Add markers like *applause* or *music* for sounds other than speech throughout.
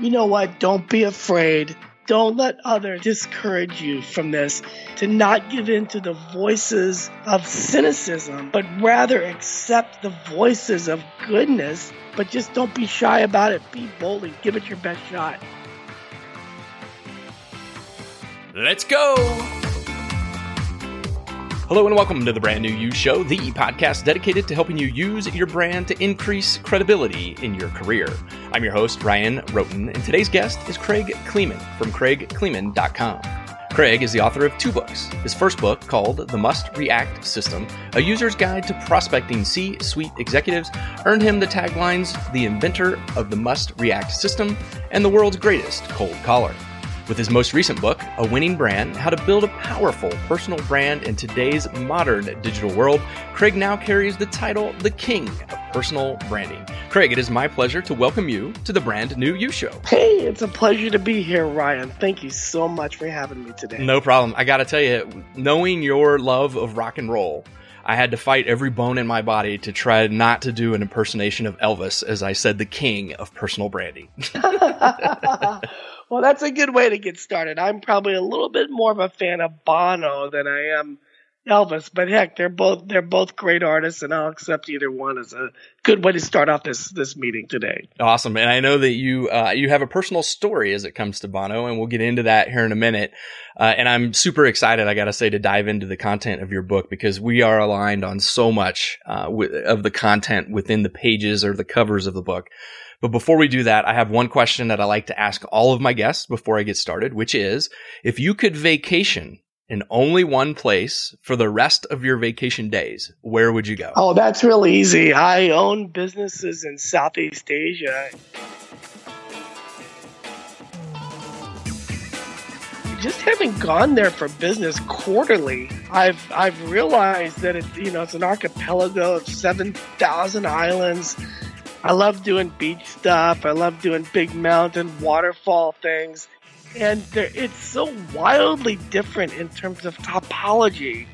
you know what? Don't be afraid. Don't let others discourage you from this. To not give in to the voices of cynicism, but rather accept the voices of goodness. But just don't be shy about it. Be bold and give it your best shot. Let's go! Hello and welcome to the Brand New You Show, the podcast dedicated to helping you use your brand to increase credibility in your career. I'm your host, Ryan Rhoten, and today's guest is Kraig Kleeman from kraigkleeman.com. Kraig is the author of two books. His first book, called The Must React System, a user's guide to prospecting C suite executives, earned him the taglines The Inventor of the Must React System and the World's Greatest Cold Caller. With his most recent book, A Winning Brand How to Build a Powerful Personal Brand in Today's Modern Digital World, Kraig now carries the title The King of Personal Branding. Kraig, it is my pleasure to welcome you to the Brand New You Show. Hey, it's a pleasure to be here, Ryan. Thank you so much for having me today. No problem. I got to tell you, knowing your love of rock and roll, I had to fight every bone in my body to try not to do an impersonation of Elvis as I said the king of personal branding. *laughs* *laughs* well, that's a good way to get started. I'm probably a little bit more of a fan of Bono than I am Elvis, but heck, they're both they're both great artists, and I'll accept either one as a good way to start off this this meeting today. Awesome, and I know that you uh, you have a personal story as it comes to Bono, and we'll get into that here in a minute. Uh, and I'm super excited, I got to say, to dive into the content of your book because we are aligned on so much uh, of the content within the pages or the covers of the book. But before we do that, I have one question that I like to ask all of my guests before I get started, which is if you could vacation in only one place for the rest of your vacation days, where would you go? Oh, that's really easy. I own businesses in Southeast Asia. Just having gone there for business quarterly, I've I've realized that it's you know it's an archipelago of seven thousand islands I love doing beach stuff. I love doing big mountain waterfall things. And it's so wildly different in terms of topology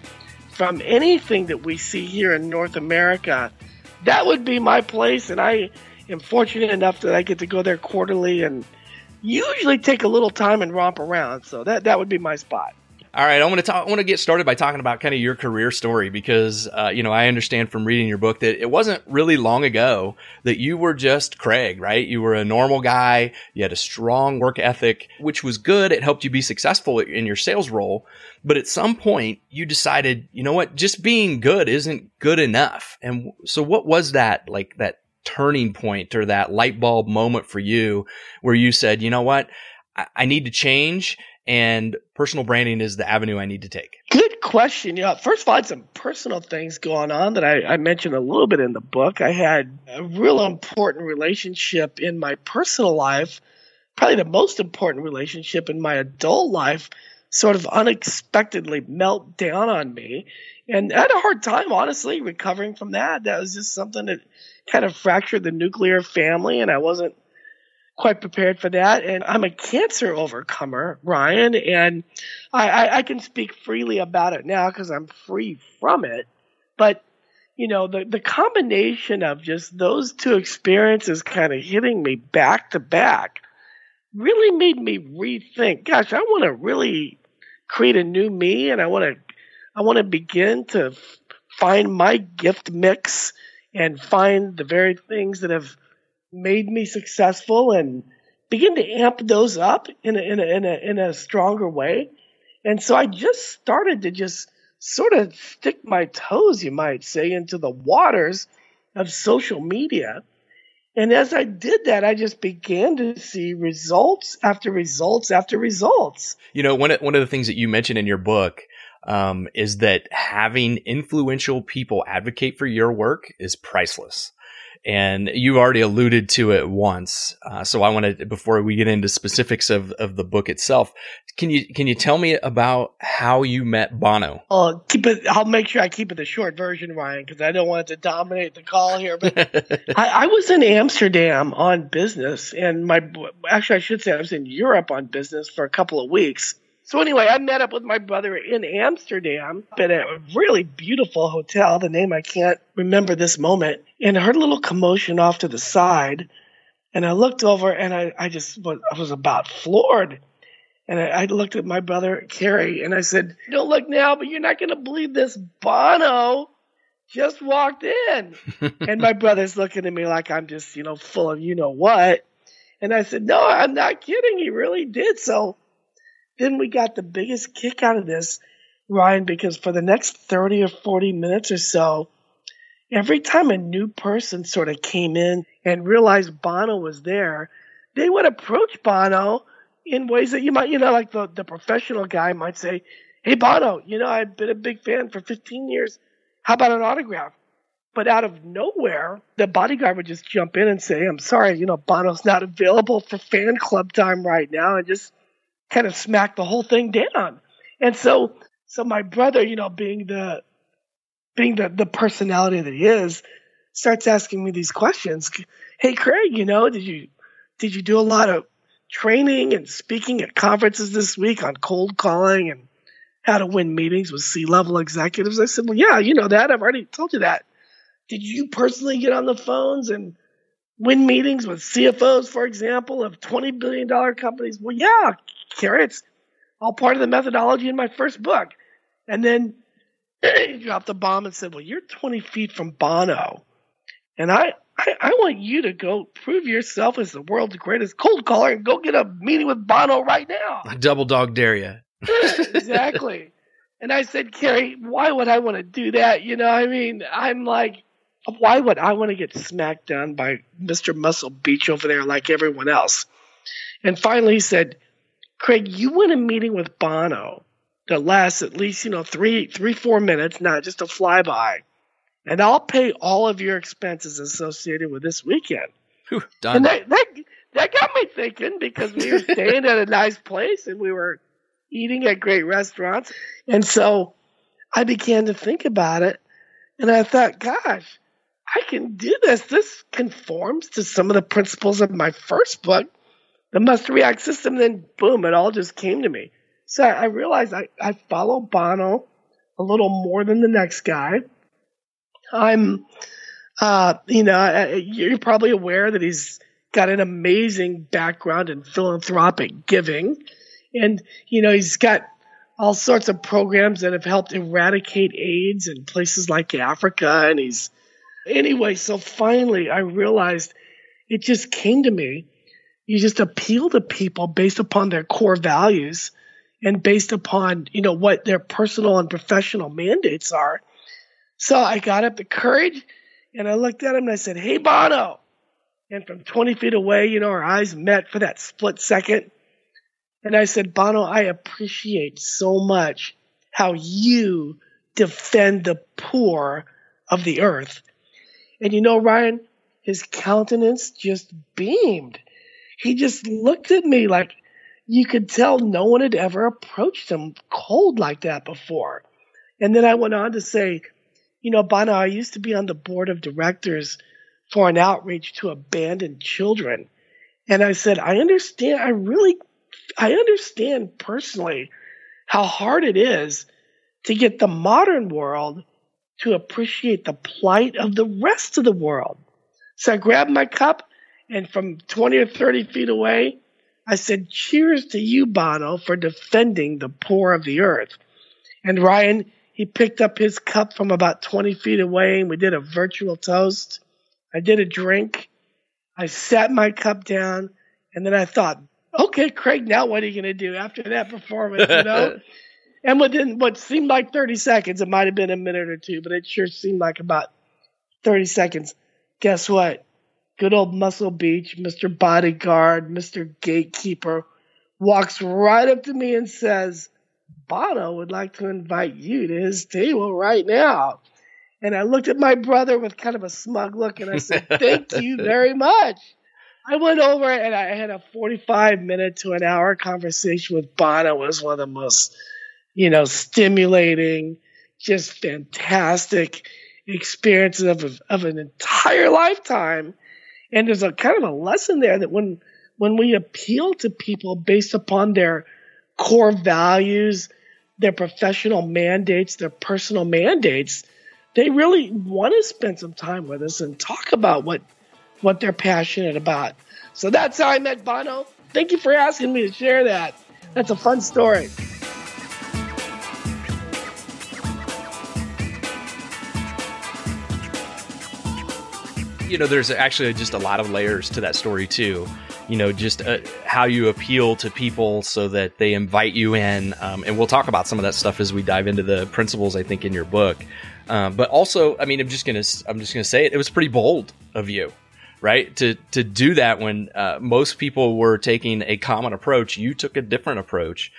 from anything that we see here in North America. That would be my place. And I am fortunate enough that I get to go there quarterly and usually take a little time and romp around. So that, that would be my spot. All right, I want to talk. I want to get started by talking about kind of your career story because uh, you know I understand from reading your book that it wasn't really long ago that you were just Kraig, right? You were a normal guy. You had a strong work ethic, which was good. It helped you be successful in your sales role. But at some point, you decided, you know what? Just being good isn't good enough. And so, what was that like? That turning point or that light bulb moment for you where you said, you know what? I, I need to change and personal branding is the avenue I need to take? Good question. Yeah, first of all, I had some personal things going on that I, I mentioned a little bit in the book. I had a real important relationship in my personal life, probably the most important relationship in my adult life, sort of unexpectedly melt down on me. And I had a hard time, honestly, recovering from that. That was just something that kind of fractured the nuclear family, and I wasn't quite prepared for that. And I'm a cancer overcomer, Ryan, and I, I, I can speak freely about it now because I'm free from it. But you know, the the combination of just those two experiences kind of hitting me back to back really made me rethink. Gosh, I want to really create a new me, and I want to I want to begin to find my gift mix and find the very things that have made me successful and begin to amp those up in a, in a, in a, in a stronger way. And so I just started to just sort of stick my toes, you might say, into the waters of social media. And as I did that, I just began to see results after results after results. You know, one of, one of the things that you mentioned in your book um, is that having influential people advocate for your work is priceless and you already alluded to it once. Uh, so I want to, before we get into specifics of, of the book itself, can you can you tell me about how you met Bono? Oh, keep it. I'll make sure I keep it the short version, Ryan, because I don't want it to dominate the call here. But *laughs* I, I was in Amsterdam on business, and my actually I should say I was in Europe on business for a couple of weeks so anyway, I met up with my brother in Amsterdam at a really beautiful hotel. The name I can't remember this moment. And I heard a little commotion off to the side. And I looked over and I, I just was, I was about floored. And I, I looked at my brother, Carrie, and I said, Don't look now, but you're not going to believe this. Bono just walked in. *laughs* and my brother's looking at me like I'm just, you know, full of you know what. And I said, No, I'm not kidding. He really did. So then we got the biggest kick out of this, Ryan, because for the next 30 or 40 minutes or so, every time a new person sort of came in and realized Bono was there, they would approach Bono in ways that you might, you know, like the, the professional guy might say, Hey, Bono, you know, I've been a big fan for 15 years. How about an autograph? But out of nowhere, the bodyguard would just jump in and say, I'm sorry, you know, Bono's not available for fan club time right now, and just kind of smack the whole thing down. And so, so my brother, you know, being the, being the, the personality that he is, starts asking me these questions. Hey, Kraig, you know, did you, did you do a lot of training and speaking at conferences this week on cold calling and how to win meetings with C level executives. I said, Well, yeah, you know that. I've already told you that. Did you personally get on the phones and win meetings with CFOs, for example, of $20 billion companies? Well, yeah, Kerry, it's all part of the methodology in my first book. And then *clears throat* he dropped the bomb and said, Well, you're 20 feet from Bono. And I, I, I, want you to go prove yourself as the world's greatest cold caller and go get a meeting with Bono right now. I *laughs* double dog dare you. *laughs* exactly. And I said, Carrie, why would I want to do that? You know, I mean, I'm like, why would I want to get smacked down by Mr. Muscle Beach over there like everyone else? And finally he said, Kraig, you want a meeting with Bono that lasts at least, you know, three, three, four minutes, not just a flyby. And I'll pay all of your expenses associated with this weekend. Whew, done. And that, that, that got me thinking because we were staying at a nice place and we were eating at great restaurants. And so I began to think about it and I thought, gosh, I can do this. This conforms to some of the principles of my first book, the must react system. Then, boom, it all just came to me. So I realized I, I follow Bono a little more than the next guy. I'm, uh, you know, you're probably aware that he's got an amazing background in philanthropic giving. And, you know, he's got all sorts of programs that have helped eradicate AIDS in places like Africa. And he's, anyway, so finally I realized it just came to me. You just appeal to people based upon their core values and based upon, you know, what their personal and professional mandates are. So I got up the courage and I looked at him and I said, Hey, Bono. And from 20 feet away, you know, our eyes met for that split second. And I said, Bono, I appreciate so much how you defend the poor of the earth. And you know, Ryan, his countenance just beamed. He just looked at me like you could tell no one had ever approached him cold like that before. And then I went on to say, you know, Bono, I used to be on the board of directors for an outreach to abandoned children. And I said, I understand, I really I understand personally how hard it is to get the modern world to appreciate the plight of the rest of the world. So I grabbed my cup and from 20 or 30 feet away, I said, Cheers to you, Bono, for defending the poor of the earth. And Ryan, he picked up his cup from about 20 feet away and we did a virtual toast. I did a drink. I sat my cup down and then I thought, okay, Kraig, now what are you going to do after that performance? You know? *laughs* and within what seemed like 30 seconds, it might have been a minute or two, but it sure seemed like about 30 seconds. Guess what? Good old Muscle Beach, Mr. Bodyguard, Mr. Gatekeeper walks right up to me and says, Bono would like to invite you to his table right now. And I looked at my brother with kind of a smug look and I said, *laughs* Thank you very much. I went over and I had a 45 minute to an hour conversation with Bono. It was one of the most, you know, stimulating, just fantastic experiences of, of an entire lifetime. And there's a kind of a lesson there that when, when we appeal to people based upon their core values, their professional mandates, their personal mandates, they really want to spend some time with us and talk about what what they're passionate about. So that's how I met Bono. Thank you for asking me to share that. That's a fun story. You know, there's actually just a lot of layers to that story, too you know, just uh, how you appeal to people so that they invite you in. Um, and we'll talk about some of that stuff as we dive into the principles, I think, in your book. Um, but also, I mean, I'm just gonna, I'm just gonna say it. It was pretty bold of you, right? To to do that when uh, most people were taking a common approach, you took a different approach.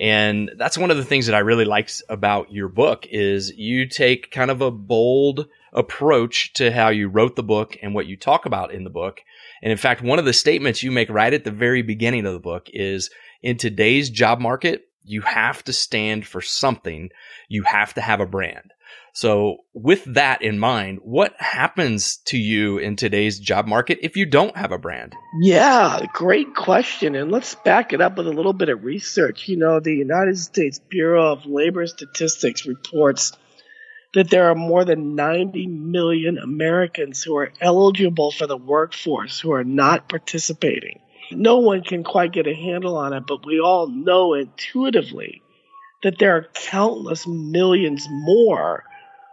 And that's one of the things that I really liked about your book is you take kind of a bold approach to how you wrote the book and what you talk about in the book. And in fact, one of the statements you make right at the very beginning of the book is in today's job market, you have to stand for something. You have to have a brand. So with that in mind, what happens to you in today's job market if you don't have a brand? Yeah, great question. And let's back it up with a little bit of research. You know, the United States Bureau of Labor Statistics reports that there are more than 90 million Americans who are eligible for the workforce who are not participating. No one can quite get a handle on it, but we all know intuitively that there are countless millions more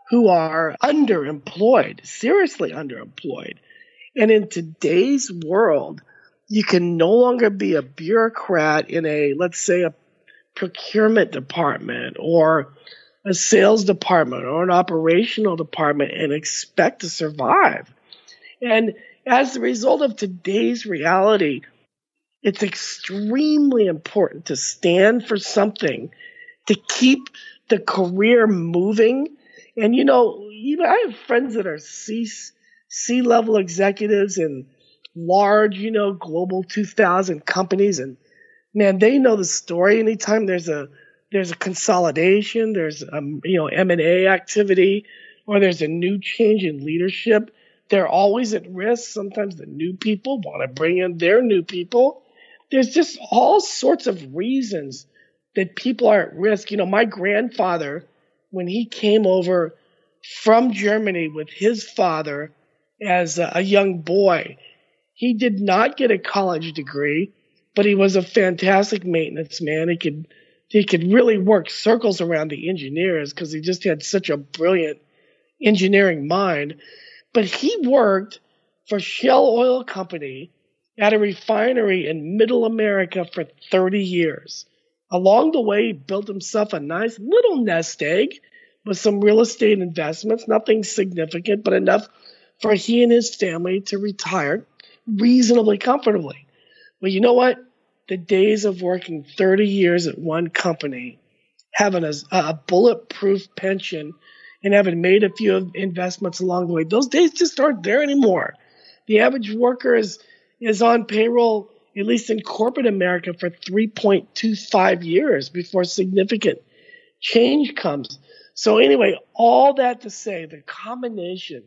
who are underemployed, seriously underemployed. And in today's world, you can no longer be a bureaucrat in a, let's say, a procurement department or a sales department or an operational department and expect to survive. And as a result of today's reality, it's extremely important to stand for something to keep the career moving. And you know, even I have friends that are C C level executives in large, you know, global 2000 companies and man, they know the story anytime there's a there's a consolidation, there's um, you know M&A activity, or there's a new change in leadership. They're always at risk. Sometimes the new people want to bring in their new people. There's just all sorts of reasons that people are at risk. You know, my grandfather, when he came over from Germany with his father as a young boy, he did not get a college degree, but he was a fantastic maintenance man. He could he could really work circles around the engineers because he just had such a brilliant engineering mind. But he worked for Shell Oil Company at a refinery in middle America for 30 years. Along the way, he built himself a nice little nest egg with some real estate investments, nothing significant, but enough for he and his family to retire reasonably comfortably. Well, you know what? The days of working 30 years at one company, having a, a bulletproof pension, and having made a few investments along the way, those days just aren't there anymore. The average worker is is on payroll, at least in corporate America, for 3.25 years before significant change comes. So anyway, all that to say, the combination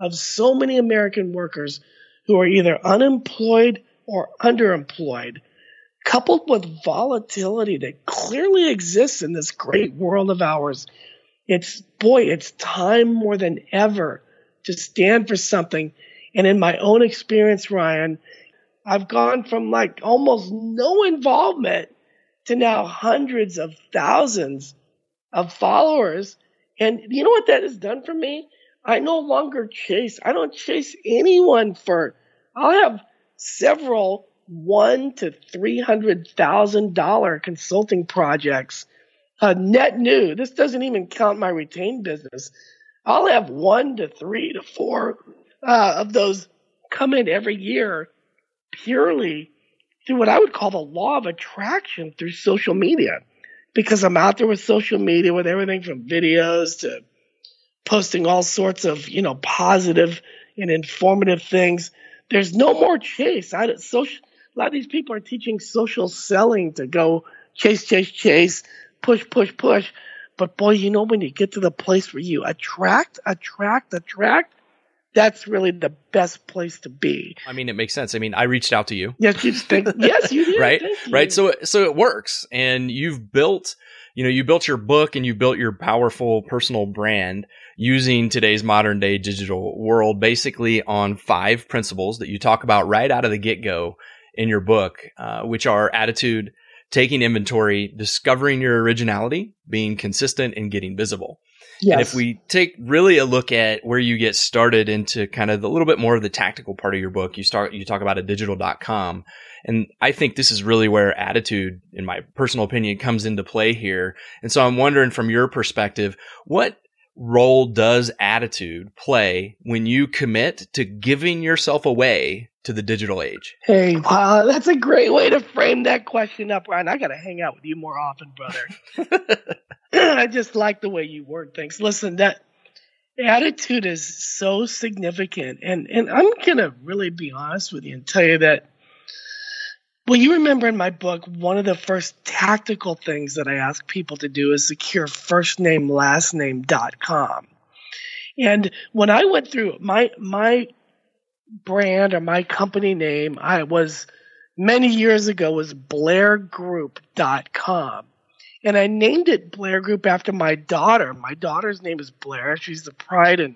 of so many American workers who are either unemployed or underemployed coupled with volatility that clearly exists in this great world of ours, it's boy, it's time more than ever to stand for something. And in my own experience, Ryan, I've gone from like almost no involvement to now hundreds of thousands of followers. And you know what that has done for me? I no longer chase, I don't chase anyone for, I'll have several one to three hundred thousand dollar consulting projects, uh, net new. This doesn't even count my retained business. I'll have one to three to four uh, of those come in every year, purely through what I would call the law of attraction through social media, because I'm out there with social media with everything from videos to posting all sorts of you know positive and informative things. There's no more chase. I, social a lot of these people are teaching social selling to go chase, chase, chase, push, push, push. But boy, you know, when you get to the place where you attract, attract, attract, that's really the best place to be. I mean, it makes sense. I mean, I reached out to you. Yes, you think, *laughs* yes, you did. right, you. right. So, so it works, and you've built you know, you built your book and you built your powerful personal brand using today's modern day digital world basically on five principles that you talk about right out of the get go in your book, uh, which are attitude, taking inventory, discovering your originality, being consistent, and getting visible. Yes. And if we take really a look at where you get started into kind of a little bit more of the tactical part of your book, you start, you talk about a digital.com. And I think this is really where attitude, in my personal opinion, comes into play here. And so I'm wondering from your perspective, what role does attitude play when you commit to giving yourself away to the digital age? Hey, wow, that's a great way to frame that question up, Ryan. I got to hang out with you more often, brother. *laughs* *clears throat* I just like the way you word things. Listen, that attitude is so significant, and and I'm gonna really be honest with you and tell you that well, you remember in my book, one of the first tactical things that I ask people to do is secure firstnamelastname.com. And when I went through my my brand or my company name, I was many years ago was blairgroup.com. And I named it Blair Group after my daughter. My daughter's name is Blair. She's the pride and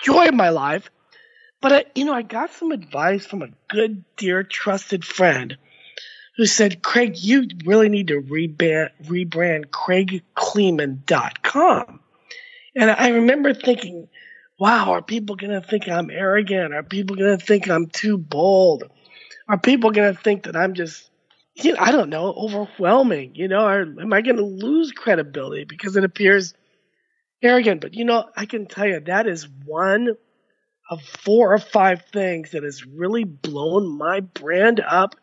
joy of my life. But I, you know, I got some advice from a good, dear, trusted friend who said, Kraig, you really need to rebrand, rebrand KraigKleeman.com. And I remember thinking, wow, are people going to think I'm arrogant? Are people going to think I'm too bold? Are people going to think that I'm just, you know, I don't know, overwhelming? You know, or am I going to lose credibility because it appears arrogant? But, you know, I can tell you that is one of four or five things that has really blown my brand up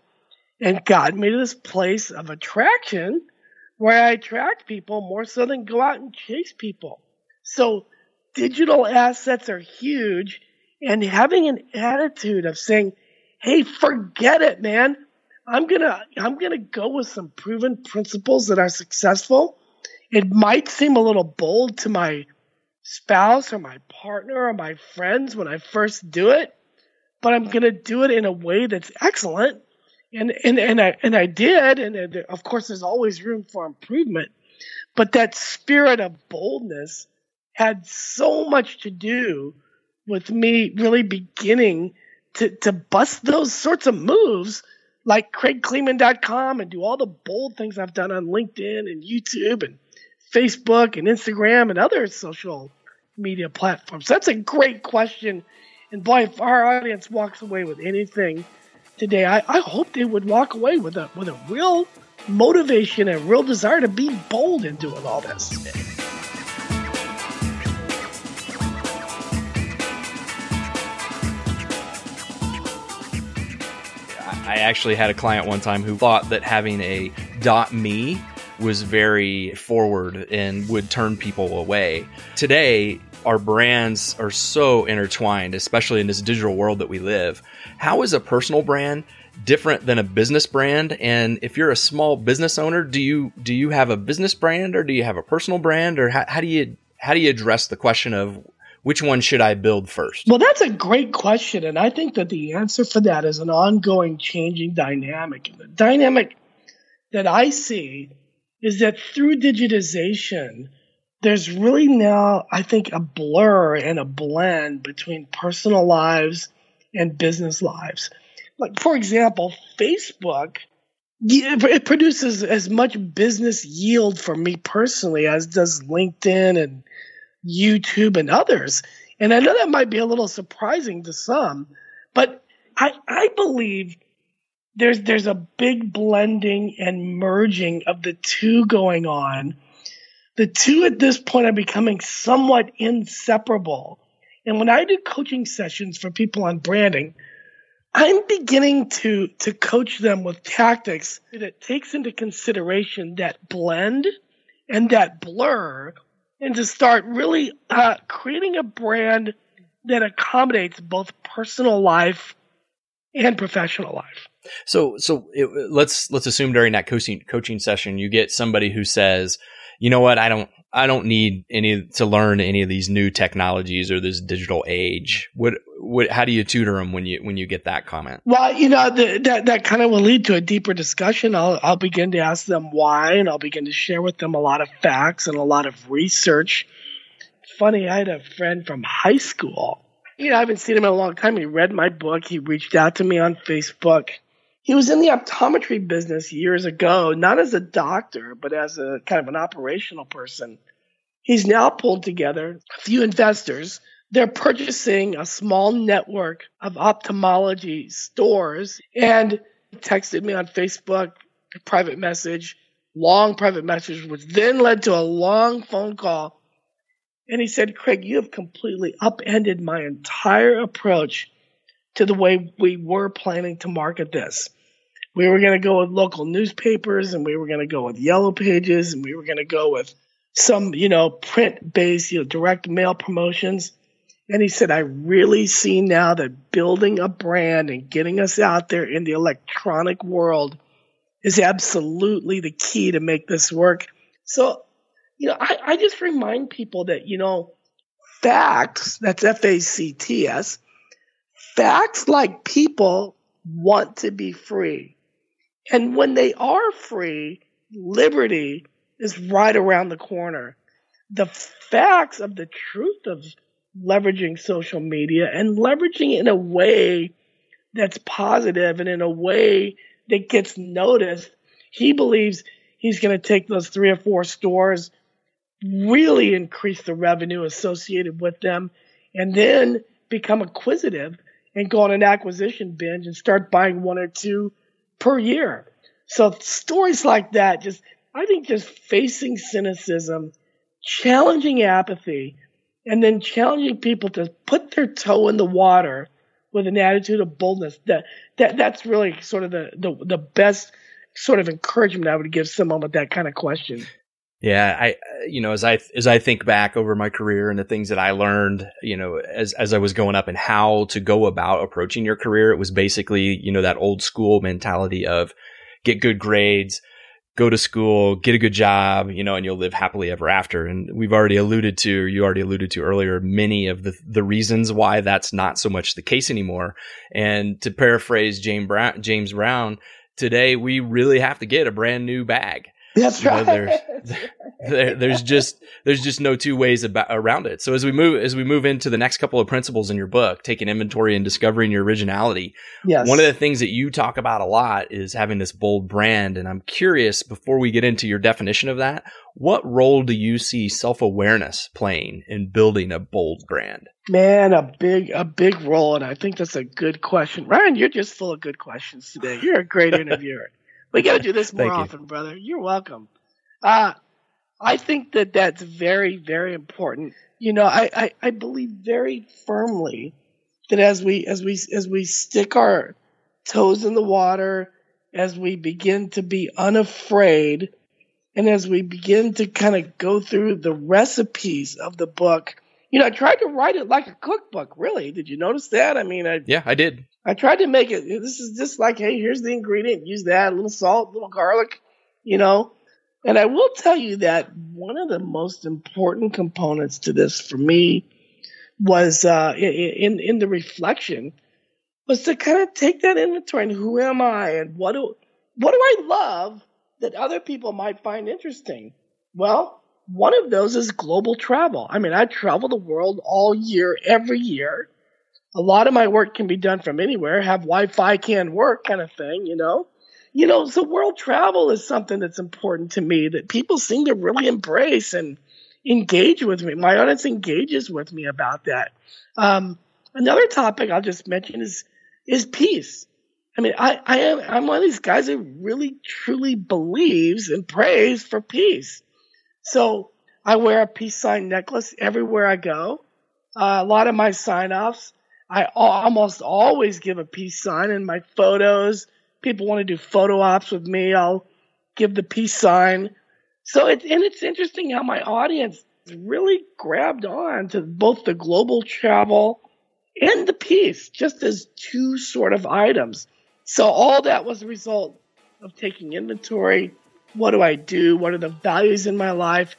and got me to this place of attraction where I attract people more so than go out and chase people. So digital assets are huge and having an attitude of saying, Hey, forget it, man. I'm gonna, I'm gonna go with some proven principles that are successful. It might seem a little bold to my spouse or my partner or my friends when I first do it, but I'm going to do it in a way that's excellent. And, and, and I, and I did. And of course, there's always room for improvement, but that spirit of boldness had so much to do with me really beginning to, to bust those sorts of moves like KraigKleeman.com and do all the bold things I've done on LinkedIn and YouTube and Facebook and Instagram and other social media platforms? That's a great question. And boy, if our audience walks away with anything today, I, I hope they would walk away with a with a real motivation and real desire to be bold in doing all this. I actually had a client one time who thought that having a .me was very forward and would turn people away. Today, our brands are so intertwined, especially in this digital world that we live. How is a personal brand different than a business brand? And if you're a small business owner, do you do you have a business brand or do you have a personal brand or how, how do you how do you address the question of which one should I build first? Well, that's a great question. And I think that the answer for that is an ongoing changing dynamic. And the dynamic that I see is that through digitization, there's really now, I think, a blur and a blend between personal lives and business lives. Like, for example, Facebook, it produces as much business yield for me personally as does LinkedIn and YouTube and others. And I know that might be a little surprising to some, but I, I believe there's there's a big blending and merging of the two going on the two at this point are becoming somewhat inseparable. And when I do coaching sessions for people on branding, I'm beginning to to coach them with tactics that takes into consideration that blend and that blur, and to start really uh, creating a brand that accommodates both personal life and professional life. So, so it, let's let's assume during that coaching coaching session, you get somebody who says, you know what? I don't, I don't need any to learn any of these new technologies or this digital age. What, what, how do you tutor them when you when you get that comment? Well, you know the, that that kind of will lead to a deeper discussion. I'll I'll begin to ask them why, and I'll begin to share with them a lot of facts and a lot of research. Funny, I had a friend from high school. You know, I haven't seen him in a long time. He read my book. He reached out to me on Facebook he was in the optometry business years ago, not as a doctor, but as a kind of an operational person. He's now pulled together a few investors. They're purchasing a small network of ophthalmology stores and texted me on Facebook, a private message, long private message, which then led to a long phone call. And he said, Kraig, you have completely upended my entire approach to the way we were planning to market this we were going to go with local newspapers and we were going to go with yellow pages and we were going to go with some, you know, print based, you know, direct mail promotions. And he said, I really see now that building a brand and getting us out there in the electronic world is absolutely the key to make this work. So, you know, I, I just remind people that, you know, facts, that's F A C T S, facts like people want to be free. And when they are free, liberty is right around the corner. The facts of the truth of leveraging social media and leveraging in a way that's positive and in a way that gets noticed. He believes he's going to take those three or four stores, really increase the revenue associated with them, and then become acquisitive and go on an acquisition binge and start buying one or two per year. So stories like that, just I think just facing cynicism, challenging apathy, and then challenging people to put their toe in the water with an attitude of boldness. That that that's really sort of the the, the best sort of encouragement I would give someone with that kind of question. Yeah, I you know as I as I think back over my career and the things that I learned, you know, as as I was going up and how to go about approaching your career, it was basically, you know, that old school mentality of get good grades, go to school, get a good job, you know, and you'll live happily ever after. And we've already alluded to, you already alluded to earlier, many of the, the reasons why that's not so much the case anymore. And to paraphrase James Brown, James Brown, today we really have to get a brand new bag. That's right. Know, there's, *laughs* there, there's just there's just no two ways about around it. So as we move as we move into the next couple of principles in your book, taking inventory and discovering your originality. Yes. One of the things that you talk about a lot is having this bold brand, and I'm curious before we get into your definition of that, what role do you see self awareness playing in building a bold brand? Man, a big a big role, and I think that's a good question. Ryan, you're just full of good questions today. You're a great *laughs* interviewer. We got to *laughs* do this more often, you. brother. You're welcome. Uh, I think that that's very, very important. You know, I, I, I believe very firmly that as we as we as we stick our toes in the water, as we begin to be unafraid, and as we begin to kind of go through the recipes of the book, you know, I tried to write it like a cookbook. Really, did you notice that? I mean, I yeah, I did. I tried to make it. This is just like, hey, here's the ingredient. Use that. A little salt, a little garlic. You know, and I will tell you that one of the most important components to this for me was uh, in in the reflection was to kind of take that inventory and who am I and what do what do I love that other people might find interesting. Well, one of those is global travel. I mean, I travel the world all year, every year. A lot of my work can be done from anywhere. Have Wi-Fi can work, kind of thing, you know you know, so world travel is something that's important to me that people seem to really embrace and engage with me. My audience engages with me about that. Um, another topic I'll just mention is is peace. I mean, I, I am I'm one of these guys who really truly believes and prays for peace. So I wear a peace sign necklace everywhere I go. Uh, a lot of my sign offs, I almost always give a peace sign in my photos people want to do photo ops with me, I'll give the peace sign. So it's and it's interesting how my audience really grabbed on to both the global travel and the peace, just as two sort of items. So all that was a result of taking inventory. What do I do? What are the values in my life?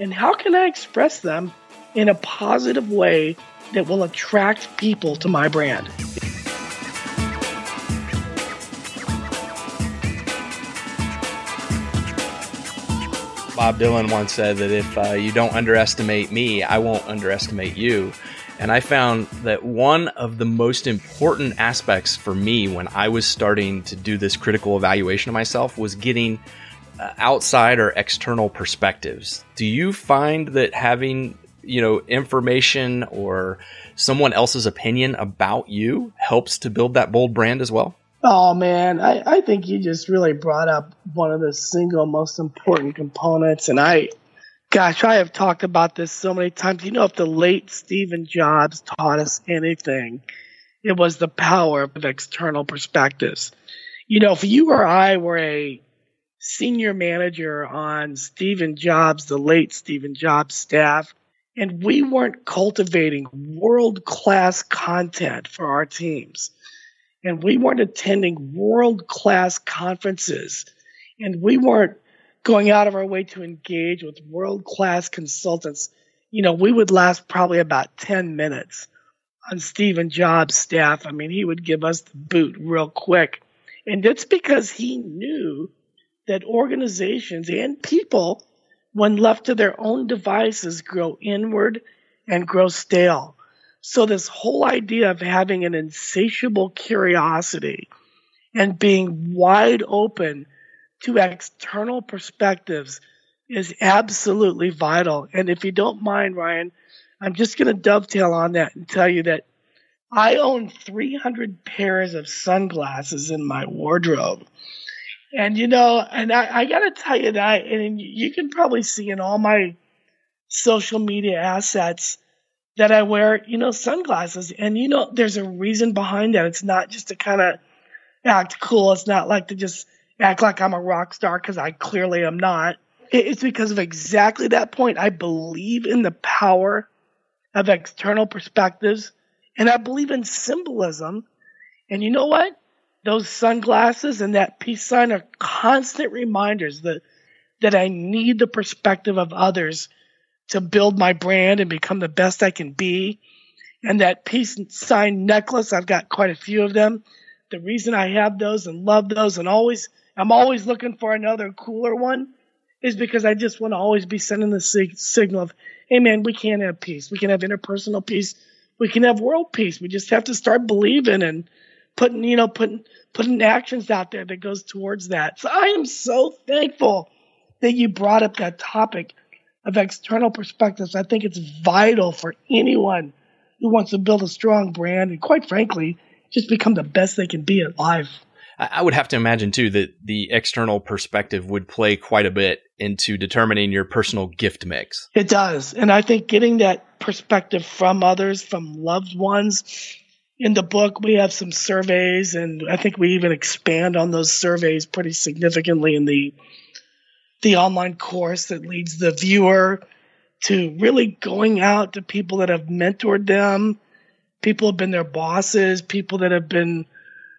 And how can I express them in a positive way that will attract people to my brand? Bob Dylan once said that if uh, you don't underestimate me, I won't underestimate you. And I found that one of the most important aspects for me when I was starting to do this critical evaluation of myself was getting Uh, outside or external perspectives. Do you find that having, you know, information or someone else's opinion about you helps to build that bold brand as well? Oh man, I, I think you just really brought up one of the single most important components. And I, gosh, I have talked about this so many times. You know, if the late Stephen Jobs taught us anything, it was the power of external perspectives. You know, if you or I were a senior manager on Stephen Jobs, the late Stephen Jobs staff, and we weren't cultivating world class content for our teams and we weren't attending world class conferences and we weren't going out of our way to engage with world class consultants, you know, we would last probably about 10 minutes on Stephen Jobs' staff. I mean, he would give us the boot real quick. And that's because he knew that organizations and people, when left to their own devices, grow inward and grow stale. So, this whole idea of having an insatiable curiosity and being wide open to external perspectives is absolutely vital. And if you don't mind, Ryan, I'm just going to dovetail on that and tell you that I own 300 pairs of sunglasses in my wardrobe. And, you know, and I, I got to tell you that, and you can probably see in all my social media assets that I wear, you know, sunglasses. And, you know, there's a reason behind that. It's not just to kind of act cool. It's not like to just act like I'm a rock star because I clearly am not. It's because of exactly that point. I believe in the power of external perspectives and I believe in symbolism. And you know what? Those sunglasses and that peace sign are constant reminders that, that I need the perspective of others to build my brand and become the best I can be. And that peace sign necklace, I've got quite a few of them. The reason I have those and love those and always, I'm always looking for another cooler one is because I just want to always be sending the sig- signal of, hey man, we can have peace. We can have interpersonal peace. We can have world peace. We just have to start believing and putting, you know, putting, putting actions out there that goes towards that. So I am so thankful that you brought up that topic of external perspectives. I think it's vital for anyone who wants to build a strong brand and, quite frankly, just become the best they can be at life. I would have to imagine too that the external perspective would play quite a bit into determining your personal gift mix. It does. And I think getting that perspective from others, from loved ones, in the book, we have some surveys, and I think we even expand on those surveys pretty significantly in the the online course that leads the viewer to really going out to people that have mentored them, people have been their bosses, people that have been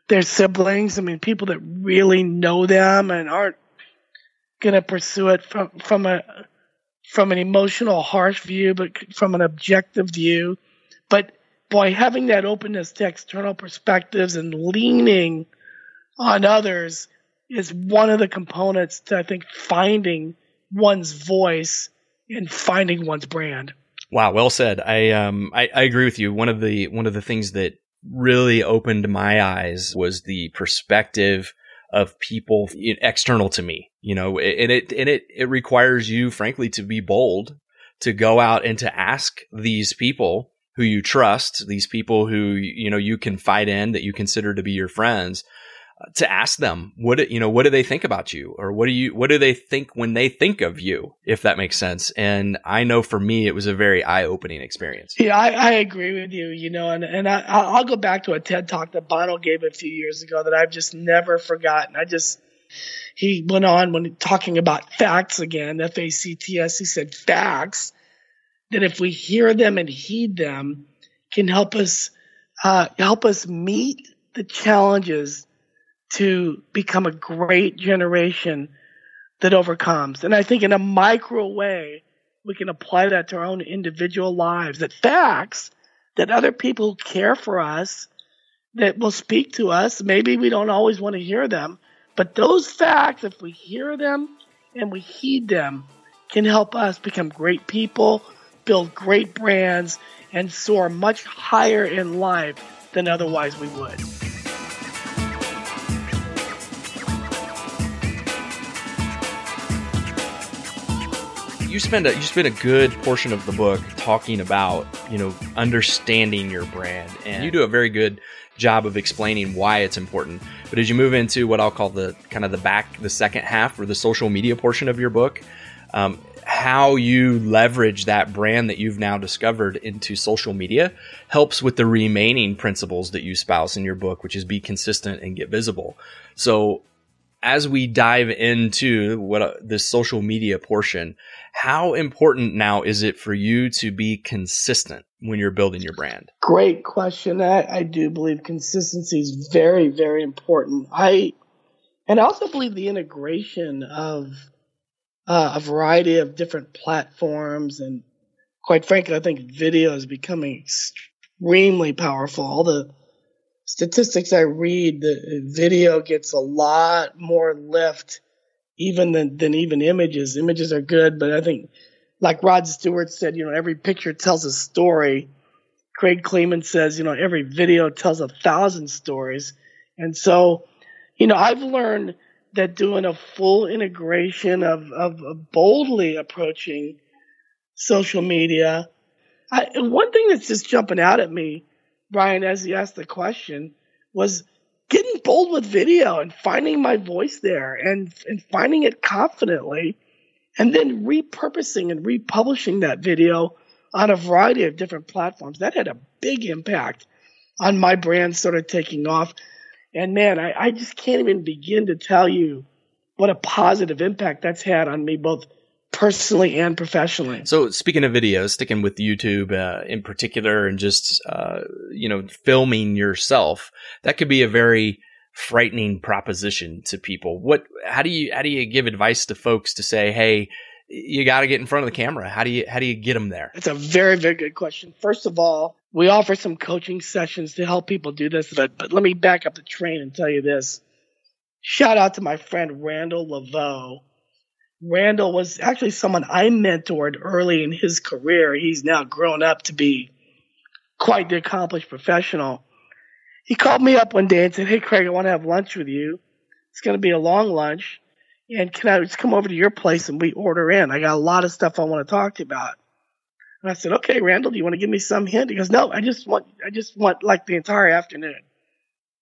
their siblings. I mean, people that really know them and aren't going to pursue it from from a from an emotional, harsh view, but from an objective view. But boy, having that openness to external perspectives and leaning on others is one of the components to I think finding one's voice and finding one's brand. Wow, well said. I um I, I agree with you. One of the one of the things that really opened my eyes was the perspective of people external to me. You know, and it and it it requires you, frankly, to be bold, to go out and to ask these people who you trust, these people who you know you confide in, that you consider to be your friends, uh, to ask them what you know what do they think about you? Or what do you what do they think when they think of you if that makes sense? And i know for me it was a very eye-opening experience. Yeah i, I agree with you you know and, and I, i'll go back to a ted talk that bono gave a few years ago that i've just never forgotten. I just he went on when talking about facts again f-a-c-t-s he said facts that if we hear them and heed them can help us uh, help us meet the challenges to become a great generation that overcomes. And I think in a micro way, we can apply that to our own individual lives. That facts that other people care for us, that will speak to us. Maybe we don't always want to hear them, but those facts, if we hear them and we heed them, can help us become great people, build great brands, and soar much higher in life than otherwise we would. you spend a you spend a good portion of the book talking about you know understanding your brand, and you do a very good job of explaining why it's important. But as you move into what I'll call the kind of the back the second half or the social media portion of your book, um, how you leverage that brand that you've now discovered into social media helps with the remaining principles that you spouse in your book, which is be consistent and get visible. So as we dive into what uh, this social media portion, how important now is it for you to be consistent when you're building your brand? Great question. I, I do believe consistency is very, very important. I and I also believe the integration of uh, a variety of different platforms and quite frankly, I think video is becoming extremely powerful. All the statistics I read, the video gets a lot more lift even than, than even images. Images are good, but I think, like Rod Stewart said, you know, every picture tells a story. Kraig Kleeman says, you know, every video tells a thousand stories. And so, you know, I've learned that doing a full integration of, of, of boldly approaching social media. I, one thing that's just jumping out at me, Brian, as you asked the question, was getting bold with video and finding my voice there and, and finding it confidently and then repurposing and republishing that video on a variety of different platforms. That had a big impact on my brand sort of taking off. And man, I, I just can't even begin to tell you what a positive impact that's had on me, both personally and professionally. So, speaking of videos, sticking with YouTube uh, in particular, and just uh, you know filming yourself, that could be a very frightening proposition to people. What? How do you how do you give advice to folks to say, hey? You got to get in front of the camera. How do you how do you get them there? It's a very very good question. First of all, we offer some coaching sessions to help people do this. But, but let me back up the train and tell you this. Shout out to my friend Randall Laveau Randall was actually someone I mentored early in his career. He's now grown up to be quite the accomplished professional. He called me up one day and said, Hey, Kraig, I want to have lunch with you. It's going to be a long lunch. And can I just come over to your place and we order in? I got a lot of stuff I want to talk to you about. And I said, Okay, Randall, do you want to give me some hint? He goes, No, I just want, I just want like the entire afternoon.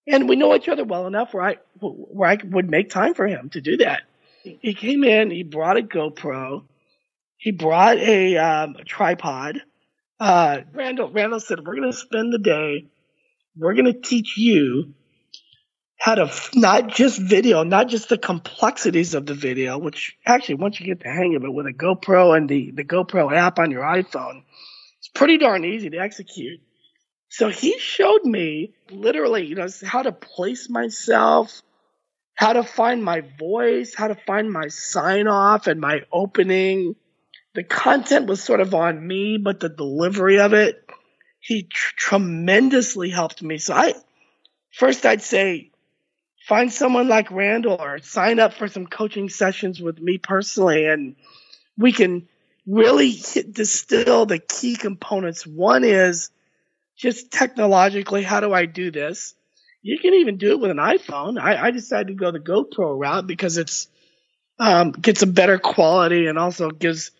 And we know each other well enough where I, where I would make time for him to do that he came in. He brought a GoPro. He brought a, um, a tripod. Uh, Randall Randall said, "We're going to spend the day. We're going to teach you how to not just video, not just the complexities of the video. Which actually, once you get the hang of it with a GoPro and the the GoPro app on your iPhone, it's pretty darn easy to execute." So he showed me literally, you know, how to place myself, how to find my voice, how to find my sign off and my opening. The content was sort of on me, but the delivery of it, he tr- tremendously helped me. So I, first I'd say, find someone like Randall or sign up for some coaching sessions with me personally, and we can really distill the key components. One is just technologically, how do I do this? you can even do it with an iPhone. I, I decided to go the GoPro route because it's um, gets a better quality and also gives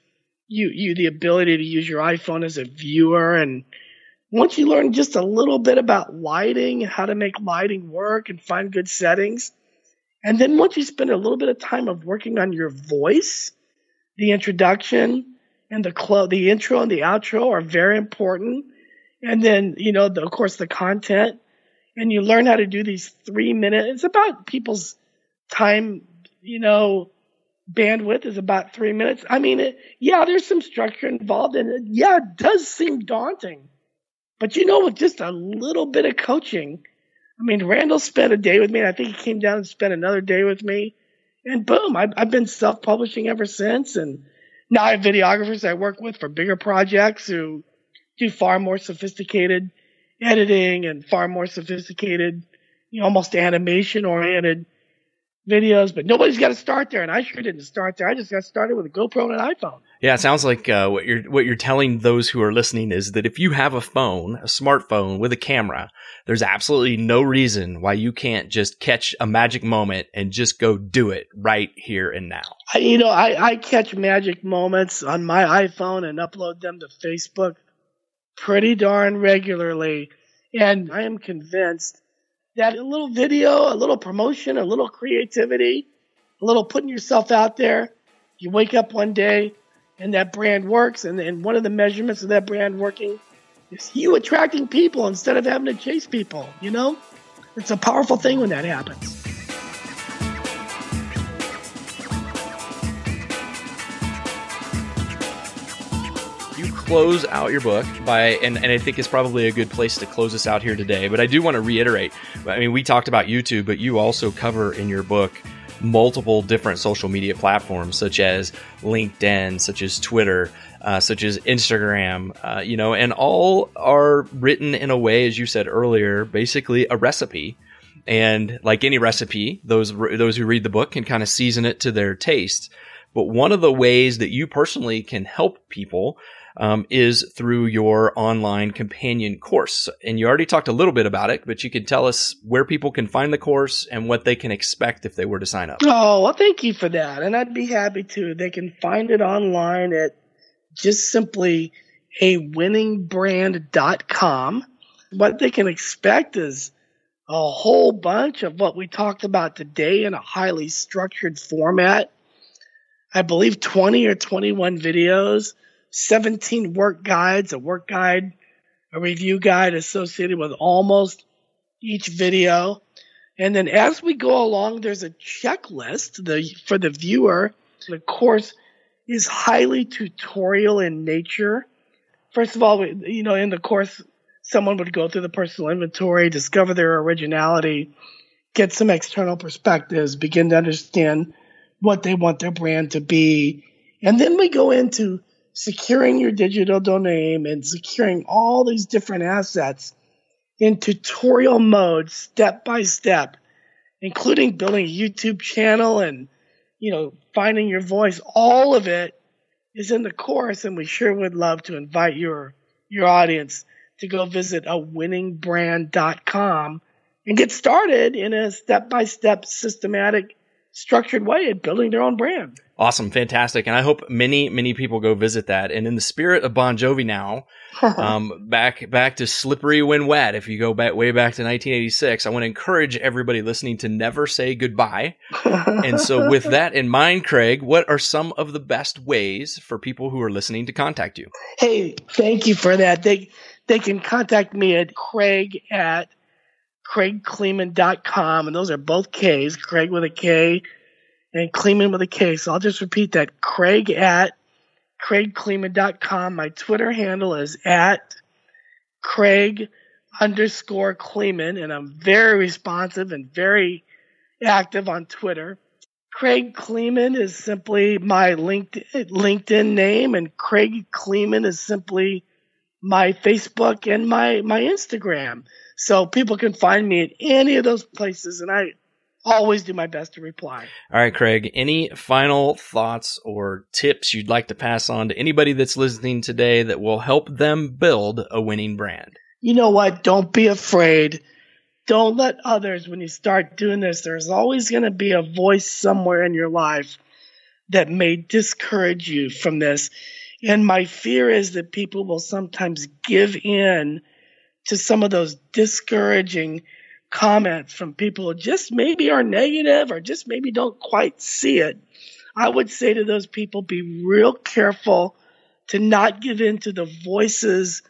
you you the ability to use your iPhone as a viewer. And once you learn just a little bit about lighting and how to make lighting work and find good settings, and then once you spend a little bit of time of working on your voice, the introduction and the clo- the intro and the outro are very important. And then you know, the, of course, the content and you learn how to do these three minutes. It's about people's time, you know, bandwidth is about three minutes. I mean, it, yeah, there's some structure involved, and it, yeah, it does seem daunting. But you know, with just a little bit of coaching, I mean, Randall spent a day with me. And I think he came down and spent another day with me, and boom, I've, I've been self-publishing ever since. And Now I have videographers I work with for bigger projects who do far more sophisticated editing and far more sophisticated, you know, almost animation oriented videos, but nobody's got to start there. And I sure didn't start there. I just got started with a GoPro and an iPhone. Yeah, it sounds like uh, what you're what you're telling those who are listening is that if you have a phone, a smartphone with a camera, there's absolutely no reason why you can't just catch a magic moment and just go do it right here and now. I, you know, I, I catch magic moments on my iPhone and upload them to Facebook pretty darn regularly, and I am convinced that a little video, a little promotion, a little creativity, a little putting yourself out there. You wake up one day and that brand works, and, and one of the measurements of that brand working is you attracting people instead of having to chase people. You know, it's a powerful thing when that happens. You close out your book by, and, and I think it's probably a good place to close us out here today. But I do want to reiterate I mean, we talked about YouTube, but you also cover in your book multiple different social media platforms, such as LinkedIn, such as Twitter, uh, such as Instagram, uh, you know, and all are written in a way, as you said earlier, basically a recipe. And like any recipe, those those who read the book can kind of season it to their taste. But one of the ways that you personally can help people um, is through your online companion course. And you already talked a little bit about it, but you can tell us where people can find the course and what they can expect if they were to sign up. Oh, well, thank you for that. And I'd be happy to. They can find it online at just simply a winningbrand.com. What they can expect is a whole bunch of what we talked about today in a highly structured format. I believe 20 or 21 videos 17 work guides, a work guide, a review guide associated with almost each video. And then as we go along, there's a checklist the, for the viewer. The course is highly tutorial in nature. First of all, you know, in the course, someone would go through the personal inventory, discover their originality, get some external perspectives, begin to understand what they want their brand to be. And then we go into securing your digital domain and securing all these different assets in tutorial mode, step by step, including building a YouTube channel and, you know, finding your voice. All of it is in the course, and we sure would love to invite your your audience to go visit a winningbrand.com and get started in a step by step systematic structured way at building their own brand. Awesome, fantastic, and I hope many many people go visit that. And in the spirit of Bon Jovi, now *laughs* um, back back to "Slippery When Wet." If you go back way back to 1986, I want to encourage everybody listening to never say goodbye. *laughs* and so, with that in mind, Kraig, what are some of the best ways for people who are listening to contact you? Hey, thank you for that. They they can contact me at Kraig at KraigKleeman.com, and those are both K's, Kraig with a K and Kleeman with a K. So I'll just repeat that Kraig at KraigKleeman.com. My Twitter handle is at Kraig underscore Kleeman, and I'm very responsive and very active on Twitter. Kraig Kleeman is simply my LinkedIn, name, and Kraig Kleeman is simply my Facebook and my, my Instagram. So people can find me at any of those places, and I always do my best to reply. All right, Kraig, any final thoughts or tips you'd like to pass on to anybody that's listening today that will help them build a winning brand? You know what? Don't be afraid. Don't let others, when you start doing this, there's always going to be a voice somewhere in your life that may discourage you from this. And my fear is that people will sometimes give in to some of those discouraging comments from people who just maybe are negative or just maybe don't quite see it. I would say to those people, be real careful to not give in to the voices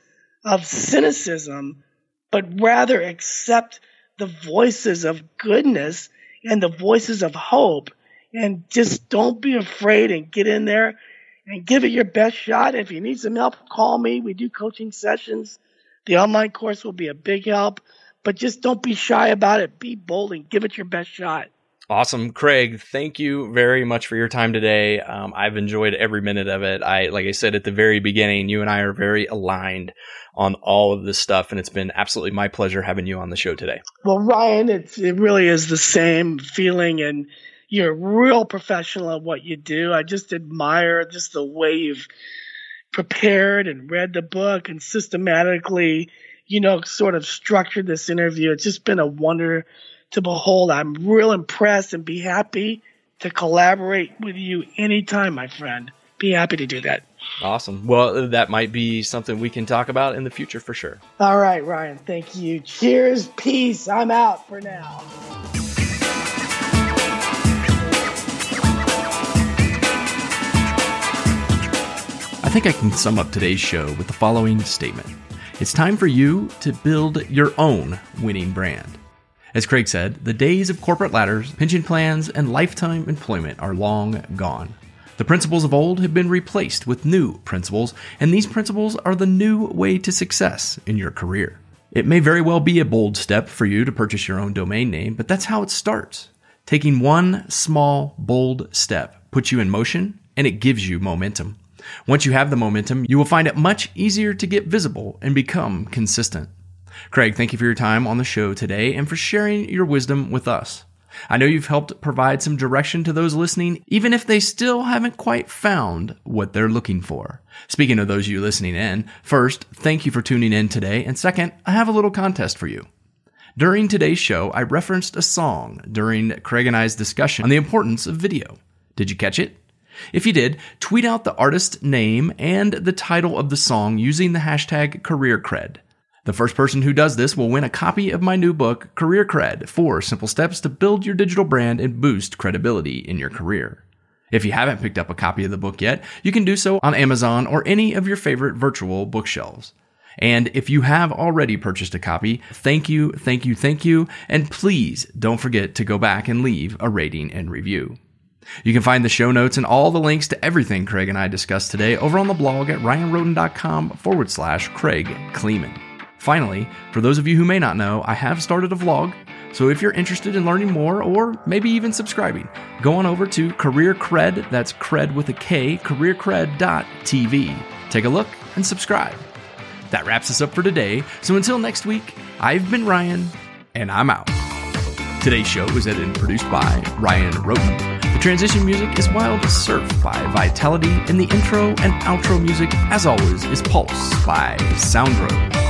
of cynicism, but rather accept the voices of goodness and the voices of hope. And just don't be afraid and get in there and give it your best shot. If you need some help, call me. We do coaching sessions. The online course will be a big help, but just don't be shy about it. Be bold and give it your best shot. Awesome, Kraig. Thank you very much for your time today. Um, I've enjoyed every minute of it. I, like I said at the very beginning, you and I are very aligned on all of this stuff, and it's been absolutely my pleasure having you on the show today. Well, Ryan, it's it really is the same feeling, and you're a real professional at what you do. I just admire just the way you've prepared and read the book and systematically, you know, sort of structured this interview. It's just been a wonder to behold. I'm real impressed and be happy to collaborate with you anytime, my friend. Be happy to do that. Awesome. Well, that might be something we can talk about in the future for sure. All right, Ryan. Thank you. Cheers. Peace. I'm out for now. Think I can sum up today's show with the following statement It's time for you to build your own winning brand. As Kraig said, the days of corporate ladders, pension plans, and lifetime employment are long gone. The principles of old have been replaced with new principles, and these principles are the new way to success in your career. It may very well be a bold step for you to purchase your own domain name, but that's how it starts. Taking one small, bold step puts you in motion and it gives you momentum. Once you have the momentum, you will find it much easier to get visible and become consistent. Kraig, thank you for your time on the show today and for sharing your wisdom with us. I know you've helped provide some direction to those listening, even if they still haven't quite found what they're looking for. Speaking of those you listening in, first, thank you for tuning in today. And second, I have a little contest for you. During today's show, I referenced a song during Kraig and I's discussion on the importance of video. Did you catch it? If you did, tweet out the artist name and the title of the song using the hashtag CareerKred. The first person who does this will win a copy of my new book, Career Kred Four Simple Steps to Build Your Digital Brand and Boost Credibility in Your Career. If you haven't picked up a copy of the book yet, you can do so on Amazon or any of your favorite virtual bookshelves. And if you have already purchased a copy, thank you, thank you, thank you, and please don't forget to go back and leave a rating and review. You can find the show notes and all the links to everything Kraig and I discussed today over on the blog at ryanrhoten.com forward slash Kraig Kleeman. Finally, for those of you who may not know, I have started a vlog. So if you're interested in learning more or maybe even subscribing, go on over to Career Kred, that's cred with a K, careerkred.tv. Take a look and subscribe. That wraps us up for today. So until next week, I've been Ryan, and I'm out. Today's show was edited and produced by Ryan Rhoten. The transition music is Wild Surf by Vitality, and the intro and outro music, as always, is Pulse by Soundroad.